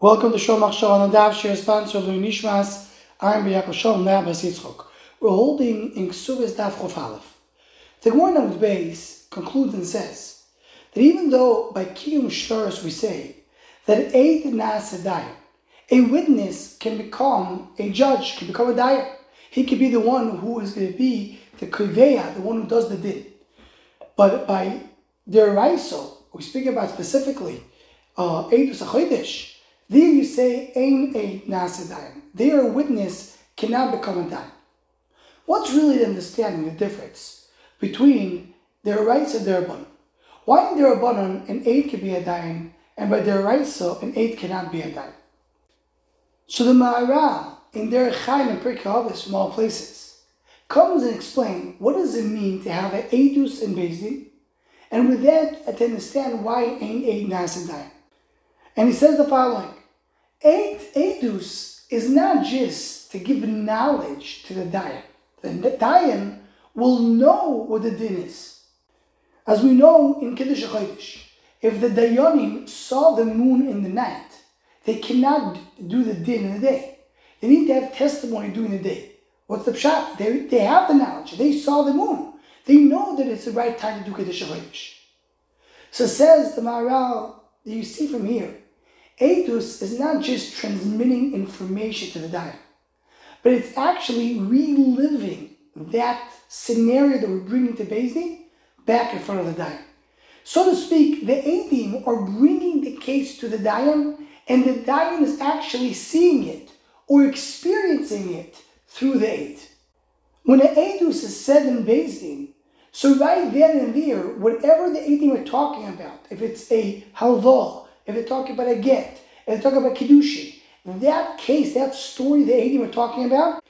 Welcome to Shomach Shal on the Shir sponsor Louis Nishmas Aaron B'Yaakov Shalom Nabas Yitzchok. We're holding in Ksubas Daf Chof Aleph. The Gemara Namud Beis concludes and says that even though by Kiyum Shtaris we say that Eid Nas a a witness can become a judge, can become a dayan. He could be the one who is going to be the kriveya, the one who does the din. But by the Raiso, we speak about specifically uh, Eidus Achodesh, there you say, Ein Eid Nasadayim. There a witness cannot become a dayan. What's really the understanding, the difference between their rights and d'Rabbanon? Why in d'Rabbanon an aid can be a dayan, and by their rights so an aid cannot be a dayan? So the Maharal in their Chaim and Pirkei small places, comes and explains what does it mean to have an Eidus in Bezdin, and with that to understand why ain't Eid Nasadayim. And he says the following edus is not just to give knowledge to the dayan. The dayan will know what the din is. As we know in Kiddush HaChodesh, if the dayanim saw the moon in the night, they cannot do the din in the day. They need to have testimony during the day. What's the pshat? They, they have the knowledge. They saw the moon. They know that it's the right time to do Kiddush HaChodesh. So says the Maharal that you see from here, Edus is not just transmitting information to the dayan, but it's actually reliving that scenario that we're bringing to Bezdin back in front of the dayan. So to speak, the Edim are bringing the case to the dayan, and the dayan is actually seeing it or experiencing it through the Eid. When an Edus is said in Bezdin, so right then and there, whatever the Edim are talking about, if it's a halvah, if they're talking about a get, if they're talking about Kiddushin, that case, that story the Adim are talking about,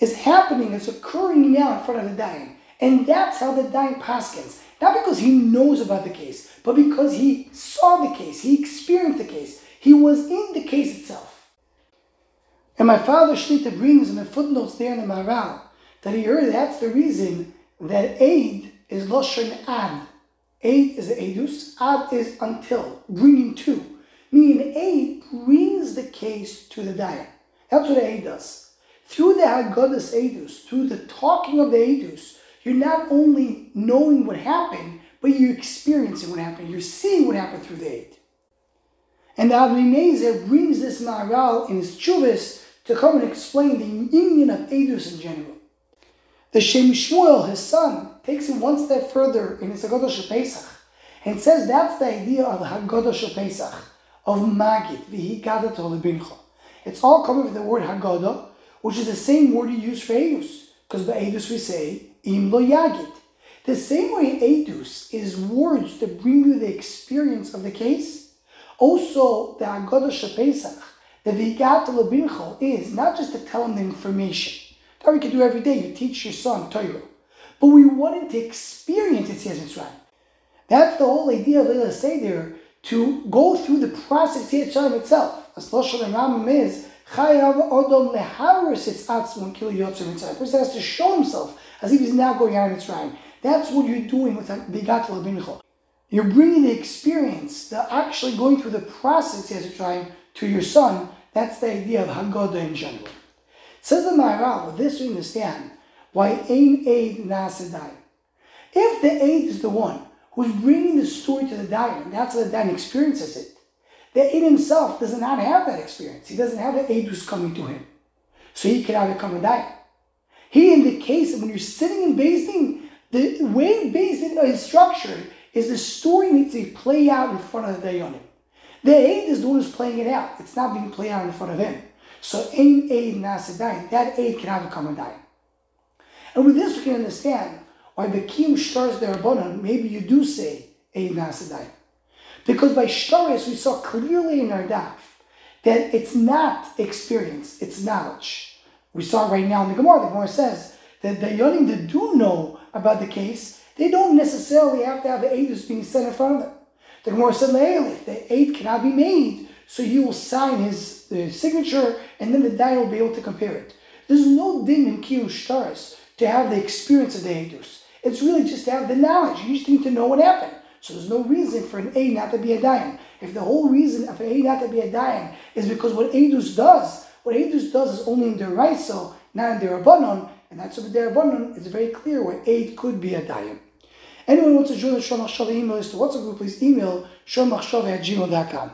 is happening, it's occurring now in front of the dayan. And that's how the dayan paskins. Not because he knows about the case, but because he saw the case, he experienced the case, he was in the case itself. And my father Shlita brings in the footnotes there in the Maharal that he heard that's the reason that aid is Loshan Ad. Aid is the edus, ad is until, bringing to. Meaning aid brings the case to the dayan. That's what aid does. Through the Haggadah's edus, through the talking of the edus, you're not only knowing what happened, but you're experiencing what happened. You're seeing what happened through the aid. And the brings this Maharal in his chuvas to come and explain the union of edus in general. The Shem Shmuel, his son, takes it one step further in his Haggadah Shel Pesach and says that's the idea of Haggadah Shel Pesach, of Magid, V'hi Lebincha. It's all coming from the word Haggadah, which is the same word you use for Eidus, because by Eidus we say Im Lo Yagid. The same way Eidus is words to bring you the experience of the case, also the Haggadah Pesach, the V'hi Lebincha is not just to tell him the information, that we can do every day. You teach your son Torah. But we wanted to experience it, says Mitzrayim. That's the whole idea of Leila Seder, to go through the process of Yitzrayim itself. As and Rambam is, Chayav Odom Leharis its Atzmon Kil Yotzim Mitzrayim. A person has to show himself as if he's now going out in Mitzrayim. That's what you're doing with Bigat Labincho. You're bringing the experience, the actually going through the process of Yitzrayim to your son. That's the idea of Haggadah in general. Says the Maharal, with this we understand why Ain Aid Nasadai. If the aid is the one who's bringing the story to the Dayan, that's how the Dayan experiences it, the aid himself does not have that experience. He doesn't have the aid who's coming to him. So he cannot become a Dayan. He, in the case when you're sitting in Bezdin, the way Bezdin is structured is the story needs to play out in front of the Dayanim. The aid is the one who's playing it out. It's not being played out in front of him. So ain aid nasa That aid cannot become a dayan. And with this we can understand why the Kiyum Shtaris the Rabbanon, maybe you do say aid nasa Because by shtaris we saw clearly in our daf that it's not experience, it's knowledge. We saw right now in the Gemara, the Gemara says that the yonim that do know about the case, they don't necessarily have to have the aid that's being set in front of them. The Gemara said, the aid cannot be made so you will sign his uh, signature, and then the dayan will be able to compare it. There's no din in Kiyum Shtaris to have the experience of the Eidus. It's really just to have the knowledge. You just need to know what happened. So there's no reason for an A not to be a dayan. if the whole reason of A not to be a dayan is because what Eidus does, what Eidus does is only in the Raiso, not in the Rabbanon, and that's what the Rabbanon is very clear where Eid could be a dayan. Anyone who wants to join the Shomach email list to WhatsApp group, please email shomachshava at gmail.com.